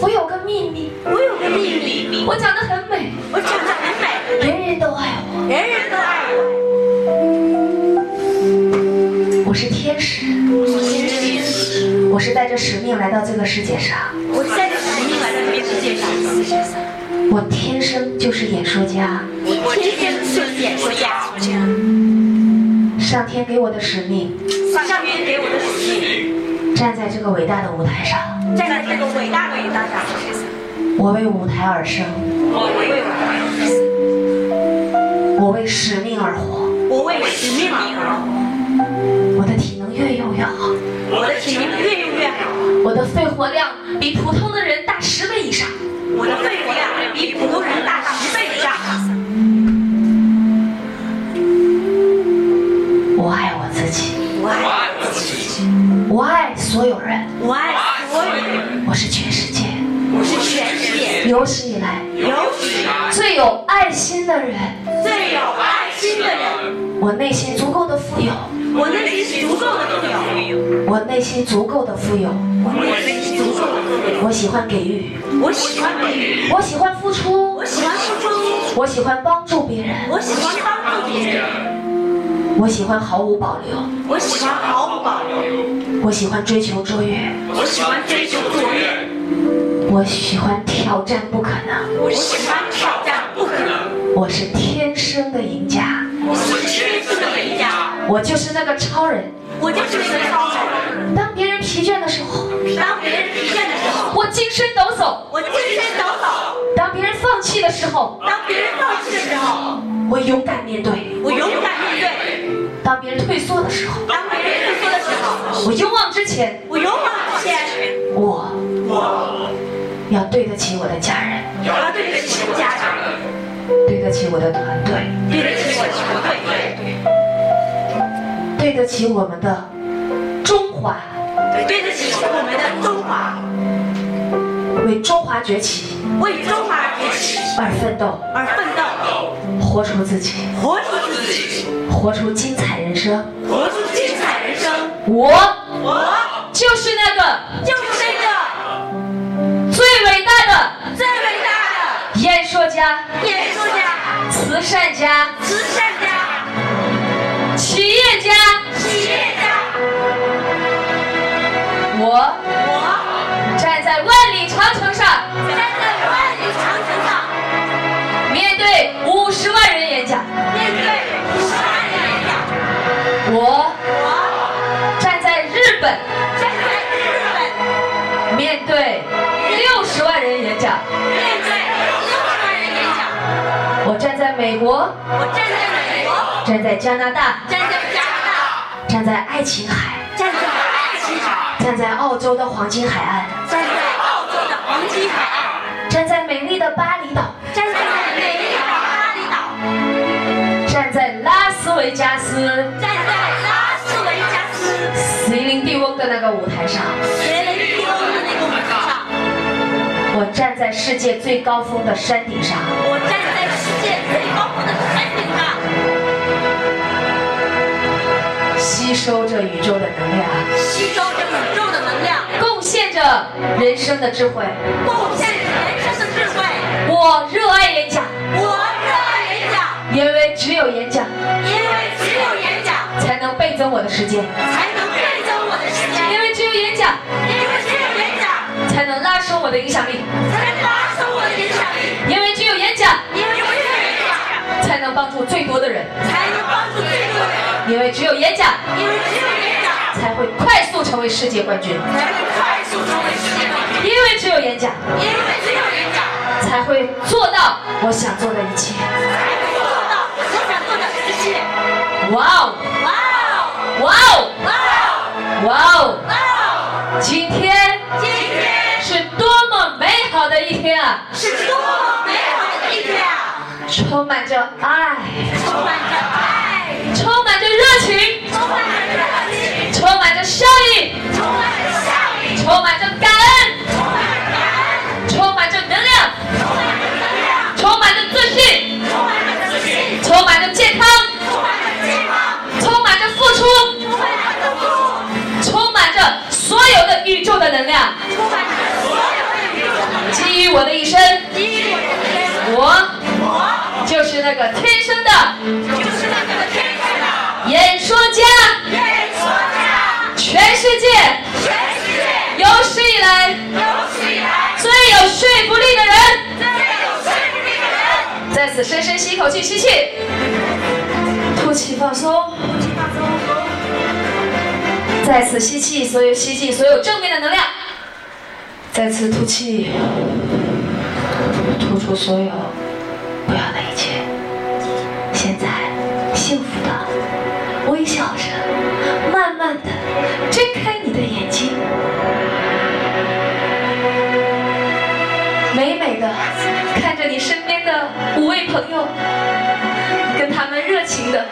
我有个秘密，我有个秘密，我长得很美，我长得很美，人人都爱我。人人都爱我。我是天使，我是天使，我是带着使命来到这个世界上。我是带着使命来到这个世界上。我天生就是演说家，我天生就是演说家。上天给我的使命，上天给我的使命，站在这个伟大的舞台上，站在这个伟大的舞台上，我为舞台而生，我为我为使命而活。我为使命而活。我的体能越用越好，我的体能越用越好，我的肺活量比普通的人大十倍以上。我的肺活量比普通人大十倍以上。我爱我自己，我爱我自己，我爱所有人，我爱我是全世界我是全世界有史以来有史以来最有爱心的人。最有爱心的人。我内心足够的富有，我内心足够的富有，我内心足够的富有。我内心足够的富有。我喜欢给予，我喜欢给予，我喜欢付出我，喜欢付出，我喜欢帮助别人，我喜欢帮助别人，我喜欢毫无保留，我喜欢毫无保留，我喜欢追求卓越，我喜欢追求卓越，我喜欢挑战不可能。我喜欢挑战不可能。我是天生的赢家，我是天生的赢家，我就是那个超人。我就是那个超人。当别人疲倦的时候，当别人疲倦的时候，我精神抖擞；我精神抖擞；当别人放弃的时候，当别人放弃的时候，我勇敢面对；我勇敢当别人退缩的时候，当别人退缩的时候，我勇往直前。我勇往直前。我我要对得起我的家人，要对得起我家人，对得起我的团队，对得起我的团队，对得起我们的中华，对得起我们的中华，为中华崛起。为中华崛起。而奋斗，而奋斗，活出自己，活出自己，活出精彩人生。活出精彩人生。我。我。就是那个。就是那个。最伟大的。最伟大的。演说家、演说家、慈善家、慈善家、企业家。企业家。我。我。站在万里长城上，站在万里长城上，面对五十万人演讲。面对五十万人演讲。我我站在日本，站在日本面对六十万人演讲。面对六十万人演讲。我站在美国，我站在美国，站在加拿大，站在加拿大站在爱琴海，站在爱琴海，站在澳洲的黄金海岸，站在澳洲的黄金海岸，站在美丽的巴在拉斯维加斯。站在拉斯维加斯。席琳蒂翁的那个舞台上。杰雷蒂翁的那个舞台上，我站在世界最高峰的山顶上，我站在世界最高峰的山顶上，吸收着宇宙的能量，吸收着宇宙的能量，贡献着人生的智慧。贡献着人生的智慧。我热爱演讲，为只有演讲。因为只有演讲。才能倍增我的时间，才能倍增我的时间，因为只有演讲。因为只有演讲。才能拉升我的影响力，才能拉升我的影响力，因为只有演讲。因为只有演讲。才能帮助最多的人，才能帮助最多的人，因为只有演讲。因为只有演讲。才会快速成为世界冠军，才会快速成为世界冠军，因为只有演讲。因为只有演讲。才会做到我想做的一切。才会做到我想做的一切。哇哦，哇哦！哇哦，哇哦！哇哦！哇哦！今天今天是多么美好的一天啊！是多么美好的一天啊！充满着爱，充满着爱，充满着热情，充满着热情，充满着效益，充满着效益，充满着感恩，能量。充基于我的一生，我就是那个天生的。就是那个天生的。演说家，演说家。全世界。全世界。有史以来。有史以来。最有说服力的人。最有说服力的人。在此深深吸一口气，吸气，吐气放松。再次吸气，所有吸气，所有正面的能量。再次吐气，吐出所有不要的一切。现在，幸福的微笑着，慢慢的睁开你的眼睛，美美的看着你身边的五位朋友，跟他们热情的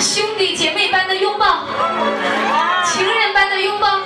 兄弟姐妹般的拥抱，情人般的拥抱。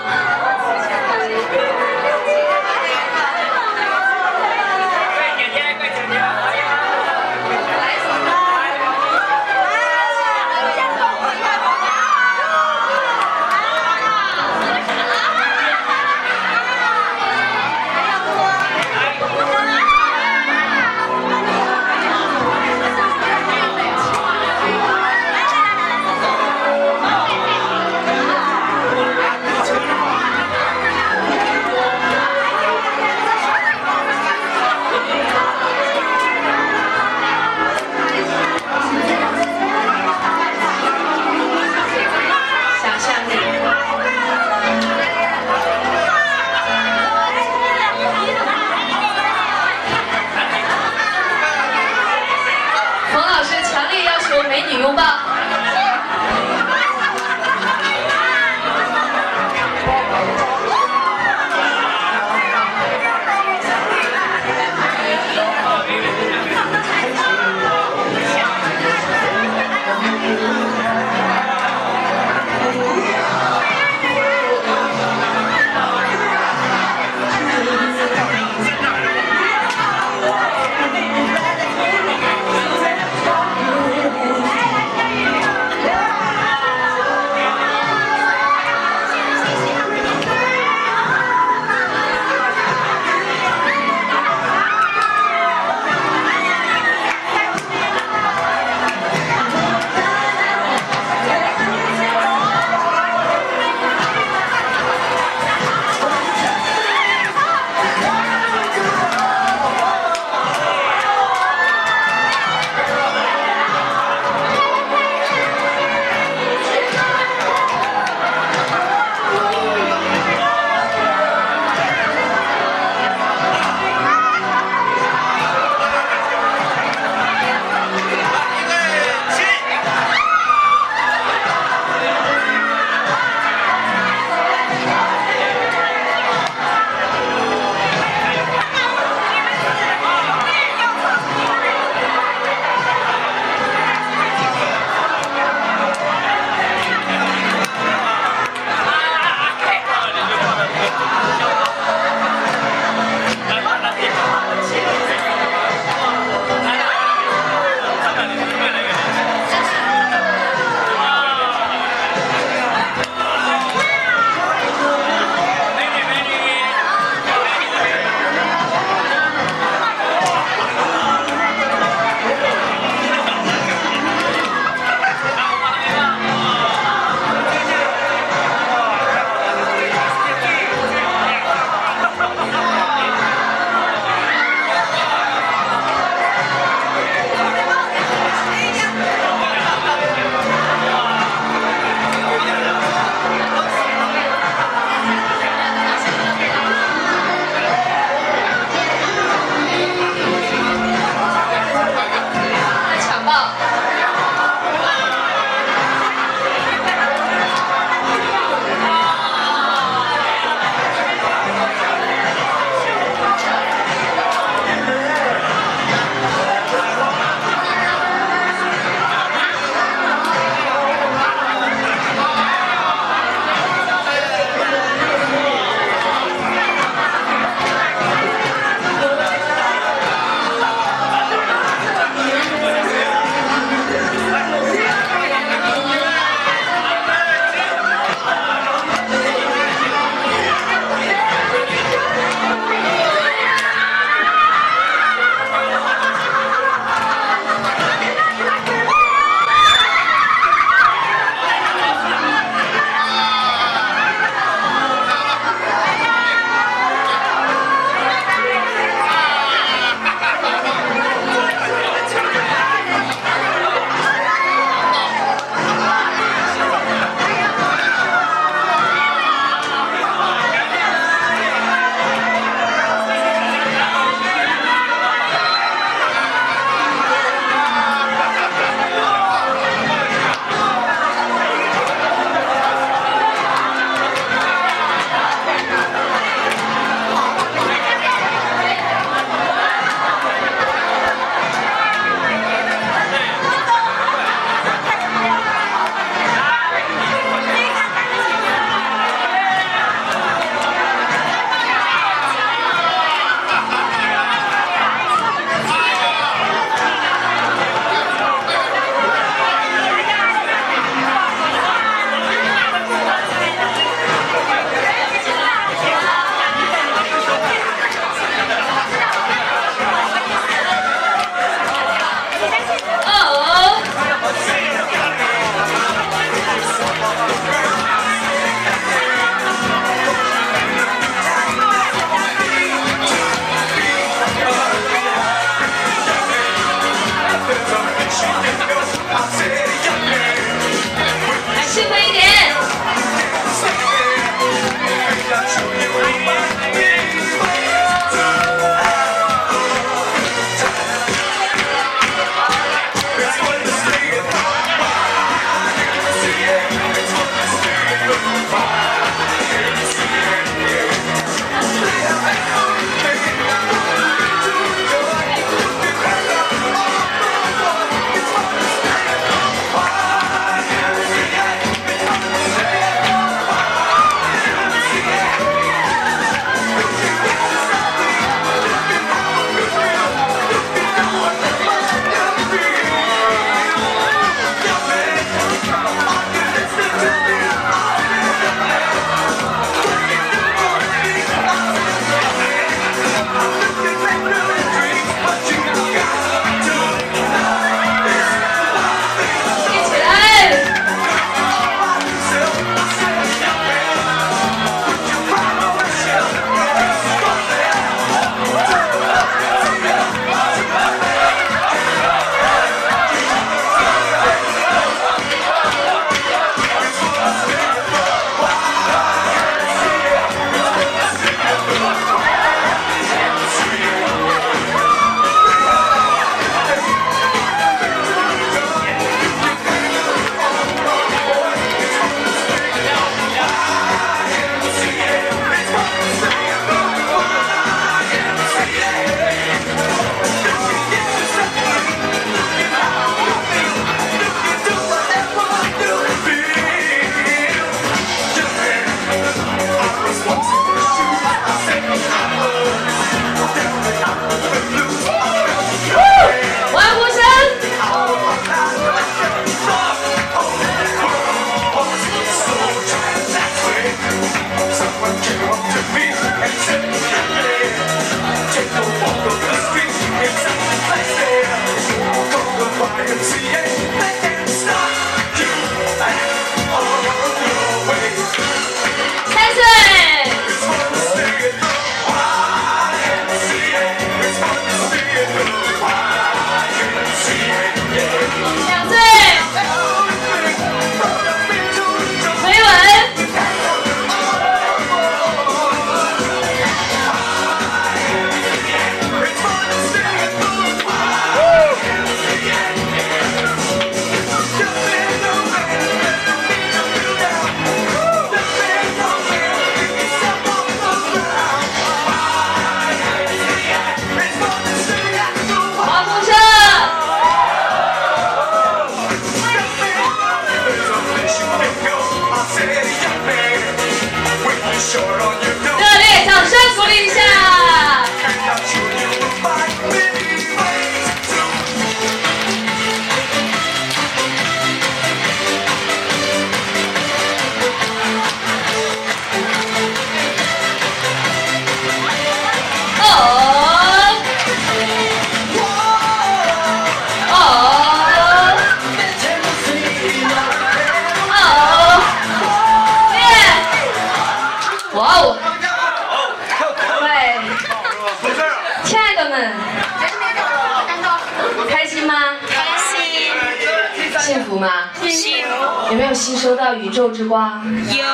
吸收到宇宙之光，有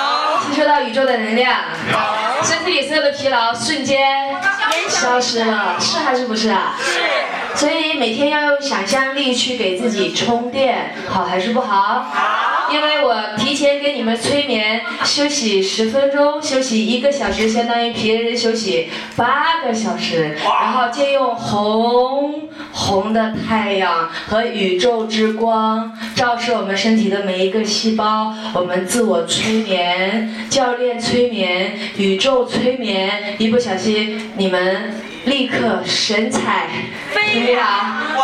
吸收到宇宙的能量，身体里所有的疲劳瞬间消失了，是还是不是啊？是。所以每天要用想象力去给自己充电，好还是不好？好。因为我提前给你们催眠，休息十分钟，休息一个小时，相当于别人休息八个小时，然后借用红红的太阳和宇宙之光照射我们身体的每一个细胞，我们自我催眠，教练催眠，宇宙催眠，一不小心你们。立刻神采飞扬，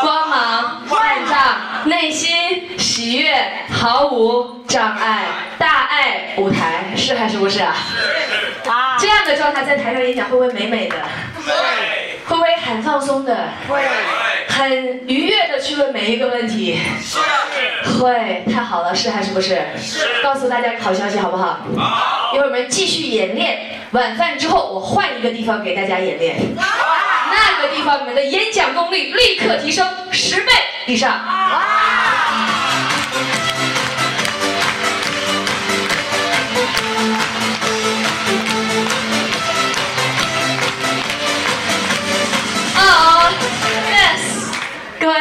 光芒万丈，内心喜悦，毫无障碍，大爱舞台，是还是不是啊？是。这样的状态在台上演讲会不会美美的？会。会不会很放松的？会。很愉悦的去问每一个问题？是。会，太好了，是还是不是？是。告诉大家好消息好不好？好。一会儿我们继续演练，晚饭之后我换一个地方给大家演练。那个地方，你们的演讲功力立刻提升十倍以上。哦，yes，各位。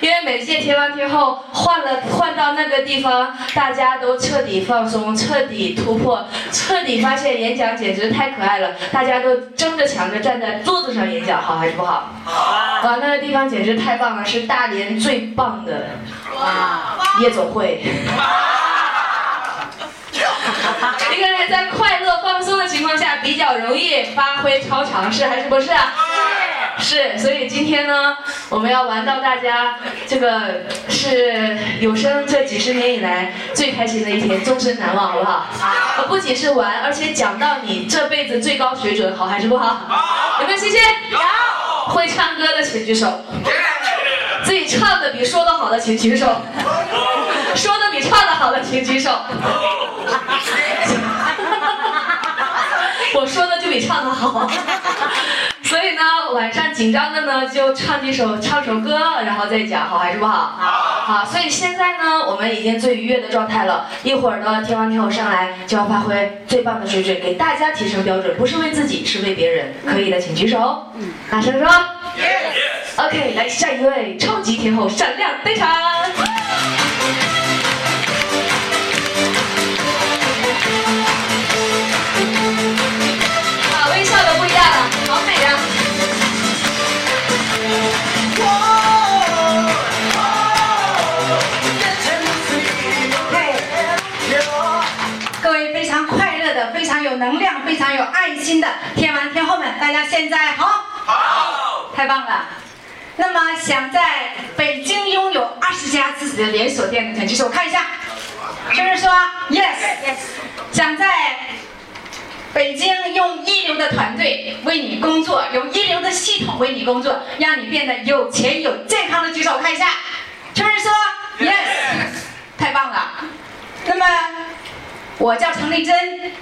因为每届贴完贴后换了换到那个地方，大家都彻底放松，彻底突破，彻底发现演讲简直太可爱了。大家都争着抢着站在桌子上演讲，好还是不好？好。哇，那个地方简直太棒了，是大连最棒的夜总会。一个人在快乐放松的情况下，比较容易发挥超常，是还是不是？是，所以今天呢，我们要玩到大家这个是有生这几十年以来最开心的一天，终身难忘，好不好？好。不仅是玩，而且讲到你这辈子最高水准，好还是不好？好。有没有信心？有。会唱歌的请举手。自己唱的比说的好的请举手。说的比唱的好的请举手。我说的就比唱的好。晚上紧张的呢，就唱几首，唱首歌，然后再讲，好还是不好？好。好，所以现在呢，我们已经最愉悦的状态了。一会儿呢，天王天后上来就要发挥最棒的水准，给大家提升标准，不是为自己，是为别人。可以的，请举手。嗯。大声说。Yes。OK，来下一位超级天后闪亮登场。非常有能量。非常有爱心的天王天后们，大家现在好，好，太棒了。那么想在北京拥有二十家自己的连锁店的，请举手看一下。就是说，yes，想在北京用一流的团队为你工作，用一流的系统为你工作，让你变得有钱有健康的，举手看一下。就是说，yes，太棒了。那么我叫陈丽珍，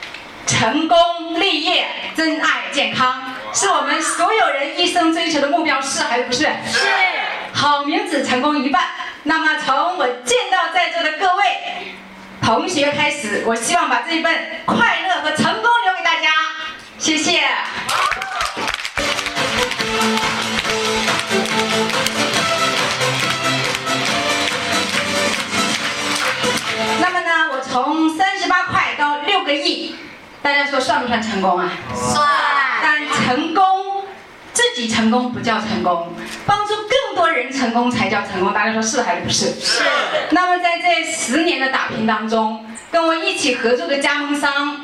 成功立业，真爱健康，是我们所有人一生追求的目标，是还是不是？是，好名字成功一半。那么从我见到在座的各位同学开始，我希望把这一份快乐和成功留给大家。谢谢。那么呢，我从三十八块到六个亿，大家说算不算成功啊？算。但成功，自己成功不叫成功，帮助更多人成功才叫成功。大家说是还是不是？是。那么在这十年的打拼当中，跟我一起合作的加盟商，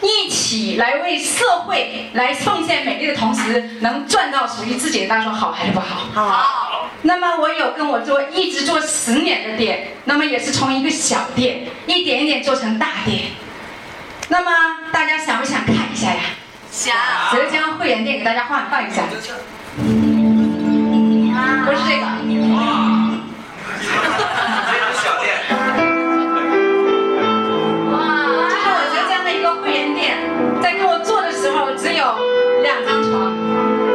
一起来为社会来奉献美丽的同时，能赚到属于自己的，大家说好还是不好？好，那么我有跟我做一直做十年的店，那么也是从一个小店一点一点做成大店。那么大家想不想看一下呀？想。浙江会员店给大家换换一下，不是这个，非常小店，这是我浙江的一个会员店，在给我做的时候只有两张床，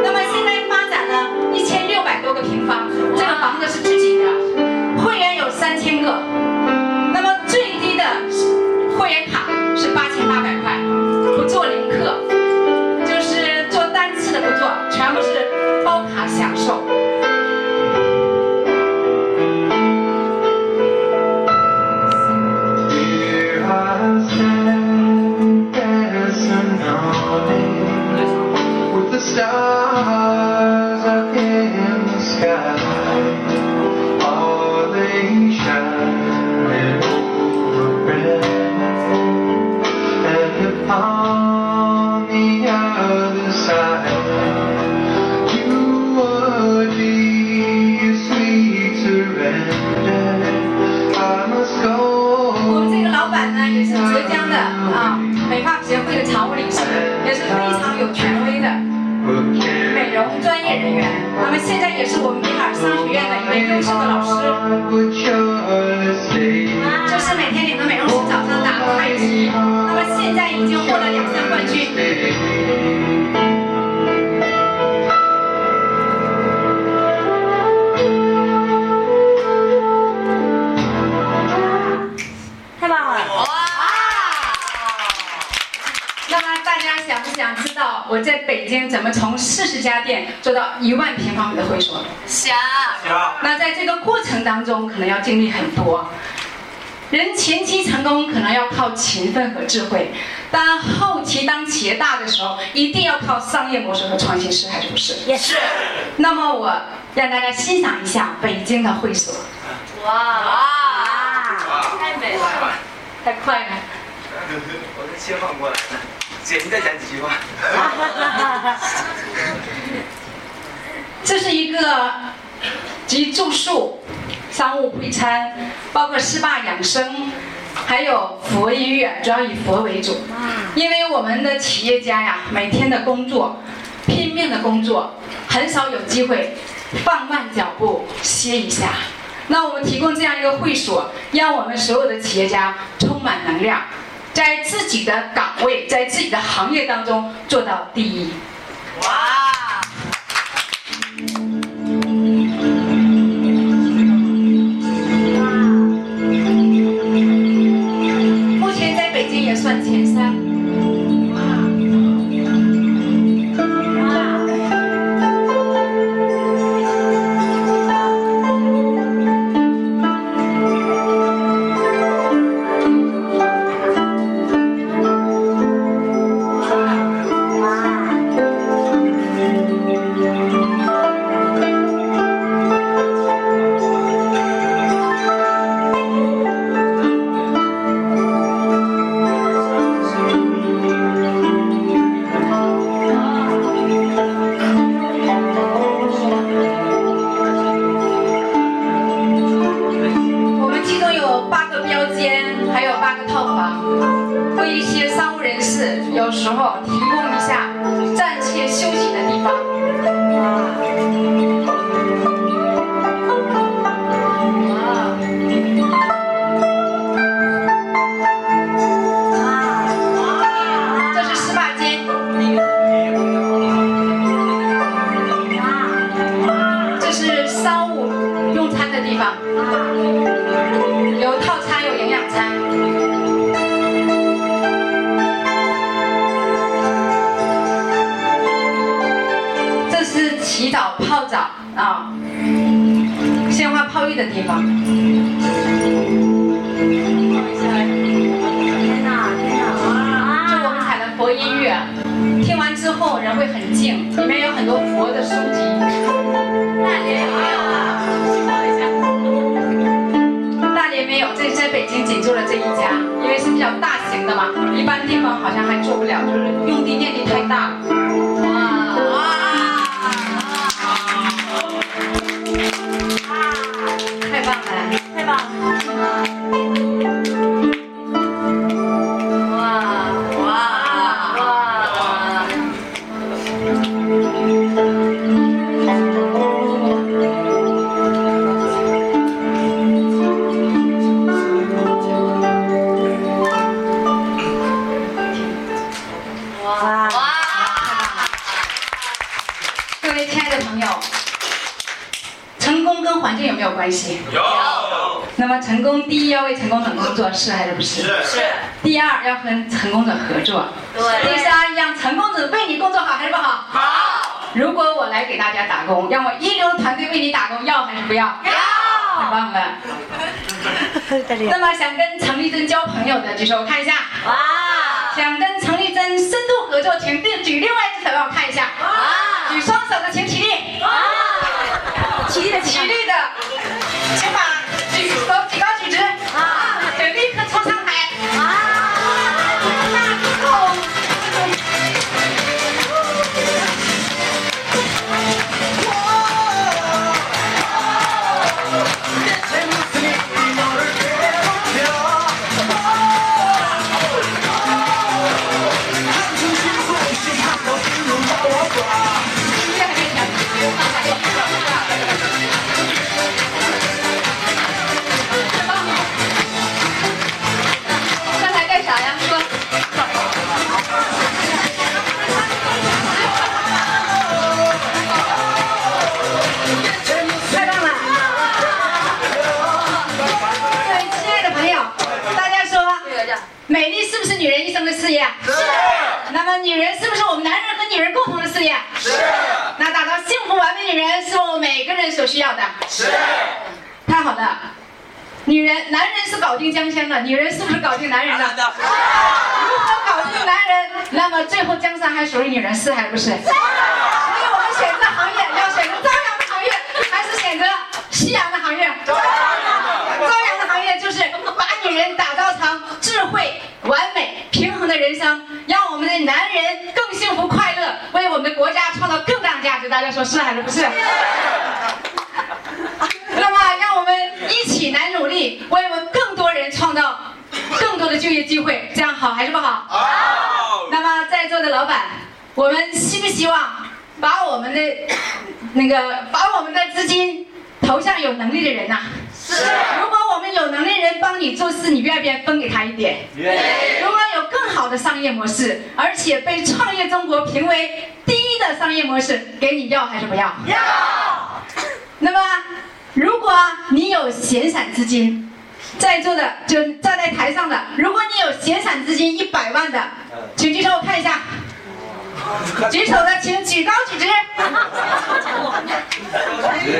那么现在发展了一千六百多个平方，这个房子是自己的，会员有三千个，那么最低的会员卡是八千八百块，不做零客，卡享一万平方米的会所？想。行，那在这个过程当中，可能要经历很多。人前期成功可能要靠勤奋和智慧，但后期当企业大的时候，一定要靠商业模式和创新，是还是不是？也是。那么我让大家欣赏一下北京的会所，哇。太美了。太快了。我是切换过来的，姐你再讲几句话。这是一个集住宿、商务会餐，包括 SPA 养生，还有佛音乐，主要以佛为主。因为我们的企业家呀，每天的工作，拼命的工作，很少有机会放慢脚步歇一下。那我们提供这样一个会所，让我们所有的企业家充满能量，在自己的岗位，在自己的行业当中做到第一。哇。洗澡泡澡啊，鲜花泡浴的地方。天哪，天哪！就我们采的佛音乐，听完之后人会很静，里面有很多佛的书籍。大连有没有啊？报一下。大连没有，这在北京仅做了这一家，因为是比较大型的嘛，一般地方好像还做不了，就是用地面积太大了。么成功，第一要为成功者工作，是还是不是？是，第二要和成功者合作。对第三，让成功者为你工作好还是不好？好，如果我来给大家打工，让我一流的团队为你打工，要还是不要？要。很。棒了！那么想跟陈丽珍交朋友的举手，我看一下。哇想跟陈丽珍深度合作，请举举另外一只手让我看一下。哇举双手的请起立，哇！起立的起立的，请把女人是我们每个人所需要的。是。太好了，女人，男人是搞定江山的，女人是不是搞定男人的？如何搞定男人？那么最后江山还属于女人，是还是不是？所以我们选择行业要选择朝阳的行业，还是选择夕阳的行业？朝阳的行业就是把女人打造成智慧、完美、平衡的人生，让我们的男人更幸福快乐，为我们的国家创造更大的价值。大家说是还是不是？那么，让我们一起来努力，为我们更多人创造更多的就业机会，这样好还是不好？好那么，在座的老板，我们希不希望把我们的那个把我们的资金投向有能力的人呐、是如果我们有能力人帮你做事，你愿不愿意分给他一点？愿意如果有更好的商业模式，而且被创业中国评为第一的商业模式，给你要还是不要？要那么，如果你有闲散资金，在座的就站在台上的，如果你有闲散资金一百万的，请举手我看一下。举手的请举高举直。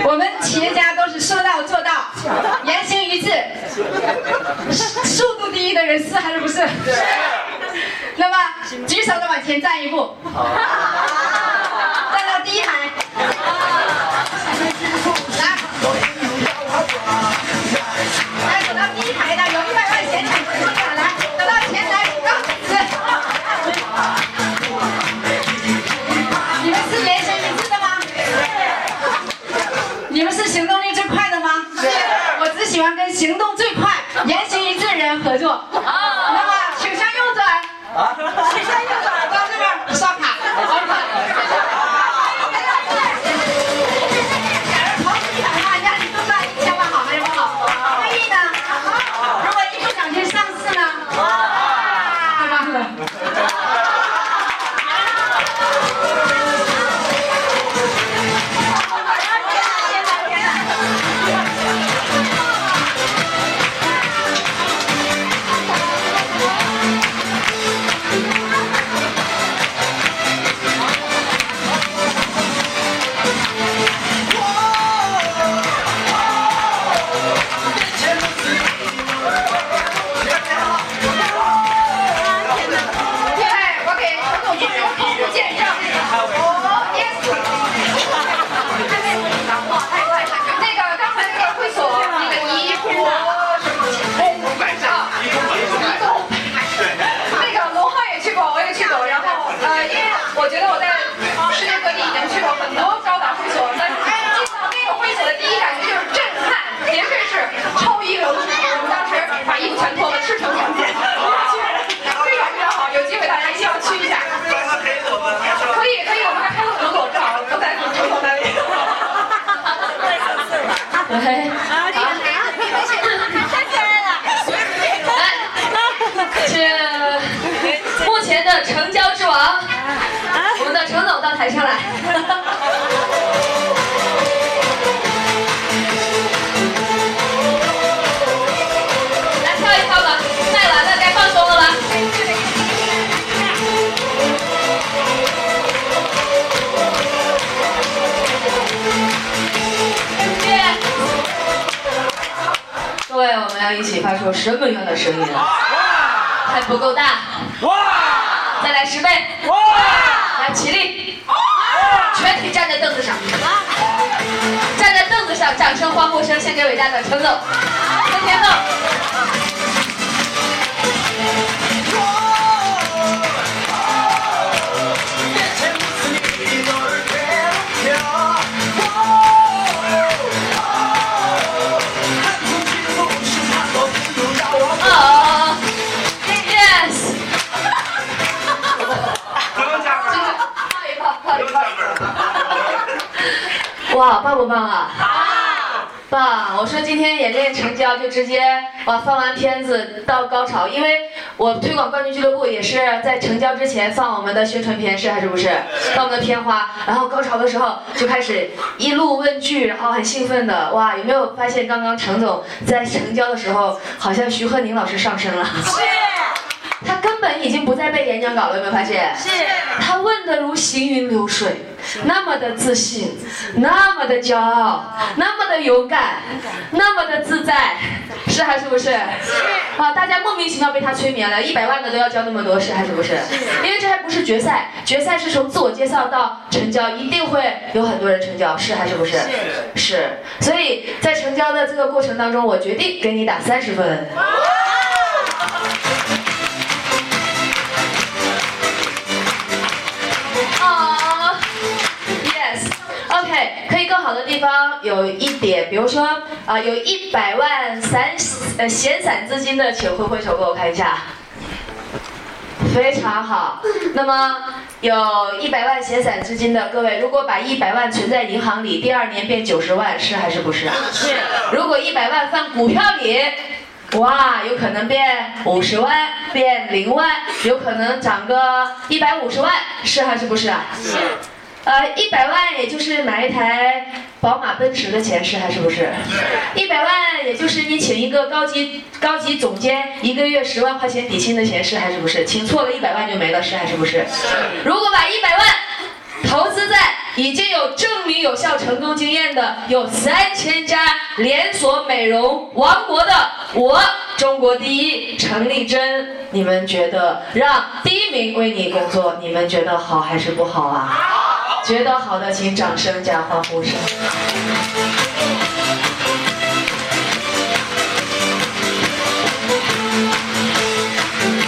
我们企业家都是说到做到，言行一致，速度第一的人是还是不是？是。那么举手的往前站一步，站到第一排。来，来走到第一排的有一百万闲你们是行动力最快的吗？是。我只喜欢跟行动最快、言行一致的人合作。那么，请向右转。啊请向右转，对，要一起发出什么样的声音啊？还不够大，哇再来十倍，哇！来起立，全体站在凳子上，站在凳子上，掌声欢呼声献给伟大的陈总、陈天凤。哇，棒不棒啊？好棒！我说今天演练成交就直接哇放完片子到高潮，因为我推广冠军俱乐部也是在成交之前放我们的宣传片，是还是不是？放我们的片花，然后高潮的时候就开始一路问句，然后很兴奋的哇！有没有发现刚刚程总在成交的时候，好像徐鹤宁老师上身了？是他根本已经不再背演讲稿了，有没有发现？是他问的如行云流水，那么的自信，那么的骄傲，那么的勇敢，那么的自在，是还是不是？是。啊，大家莫名其妙被他催眠了，一百万的都要交那么多，是还是不是？因为这还不是决赛，决赛是从自我介绍到成交，一定会有很多人成交，是还是不是？是。所以在成交的这个过程当中，我决定给你打三十分。以更好的地方有一点，比如说啊、有一百万散呃闲散资金的，请挥挥手给我看一下。非常好。那么有一百万闲散资金的各位，如果把一百万存在银行里，第二年变九十万，是还是不是啊？是如果一百万放股票里，哇，有可能变五十万，变零万，有可能涨个一百五十万，是还是不是啊？是呃，一百万也就是买一台宝马、奔驰的钱，是还是不是？一百万也就是你请一个高级高级总监一个月十万块钱底薪的钱，是还是不是？请错了一百万就没了，是还是不是？如果把一百万投资在已经有证明有效成功经验的有三千家连锁美容王国的我中国第一陈丽珍，你们觉得让第一名为你工作，你们觉得好还是不好啊？觉得好的请掌声加欢呼声。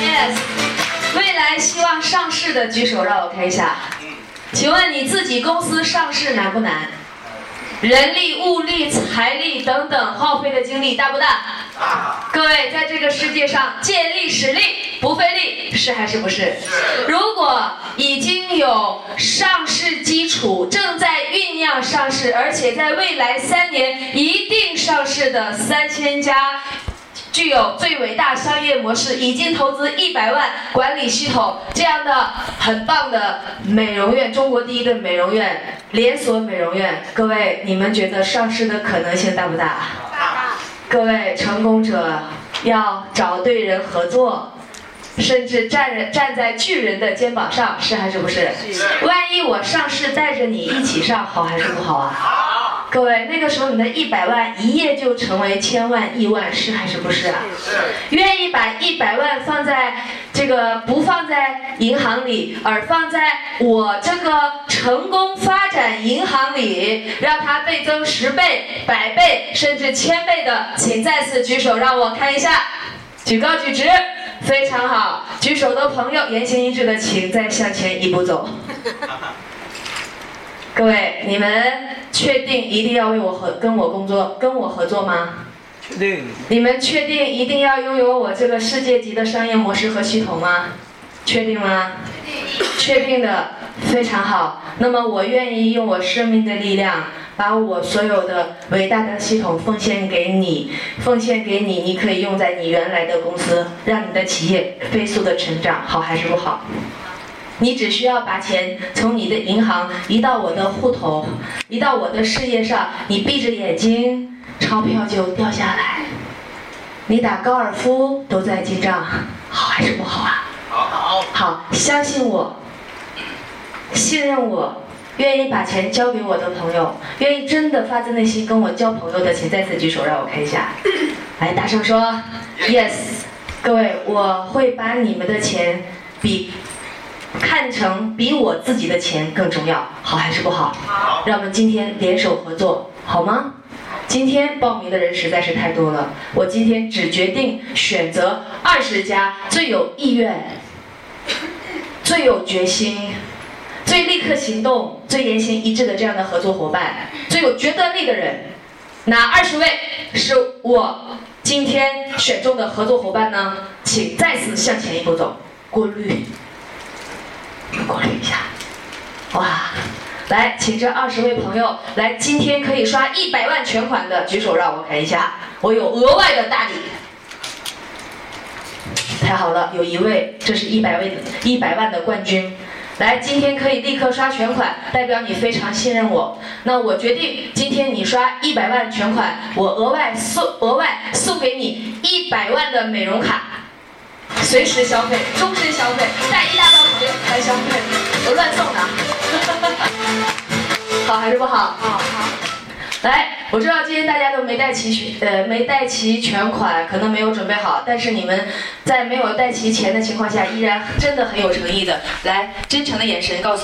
Yes，未来希望上市的举手，让我看一下。请问你自己公司上市难不难？人力、物力、财力等等耗费的精力大不大？各位，在这个世界上，建立实力不费力，是还是不是？如果已经有上市基础，正在酝酿上市，而且在未来三年一定上市的三千家。具有最伟大商业模式，已经投资一百万管理系统这样的很棒的美容院，中国第一的美容院，连锁美容院。各位，你们觉得上市的可能性大不大大？各位成功者要找对人合作，甚至站人站在巨人的肩膀上，是还是不是？万一我上市带着你一起上，好还是不好啊？好各位，那个时候你的一百万一夜就成为千万亿万，是还是不是啊？是愿意把一百万放在这个不放在银行里，而放在我这个成功发展银行里，让它倍增十倍、百倍甚至千倍的，请再次举手让我看一下，举高举直，非常好。举手的朋友言行一致的，请再向前一步走。各位，你们确定一定要为我合跟我工作，跟我合作吗？确定。你们确定一定要拥有我这个世界级的商业模式和系统吗？确定吗？确定的，非常好。那么我愿意用我生命的力量，把我所有的伟大的系统奉献给你，奉献给你，你可以用在你原来的公司，让你的企业飞速的成长，好还是不好？你只需要把钱从你的银行移到我的户头，移到我的事业上，你闭着眼睛，钞票就掉下来。你打高尔夫都在记账，好还是不好啊？好。好，相信我，信任我，愿意把钱交给我的朋友，愿意真的发自内心跟我交朋友的，请再次举手让我看一下。来，大声说 yes。各位，我会把你们的钱比看成比我自己的钱更重要，好还是不好？好。让我们今天联手合作，好吗？今天报名的人实在是太多了，我今天只决定选择二十家最有意愿、最有决心、最立刻行动、最言行一致的这样的合作伙伴，最有决断力的人。哪二十位是我今天选中的合作伙伴呢？请再次向前一步走，过滤，过滤一下。哇！来，请这二十位朋友来，今天可以刷一百万全款的举手，让我看一下，我有额外的大礼。太好了，有一位，这是一百位的一百万的冠军。来，今天可以立刻刷全款，代表你非常信任我。那我决定，今天你刷一百万全款，我额外送额外送给你一百万的美容卡，随时消费，终身消费，带一大包口令来消费，我乱送的。好还是不好？好好，来，我知道今天大家都没带齐全，呃，没带齐全款，可能没有准备好，但是你们在没有带齐钱的情况下，依然真的很有诚意的，来，真诚的眼神告诉。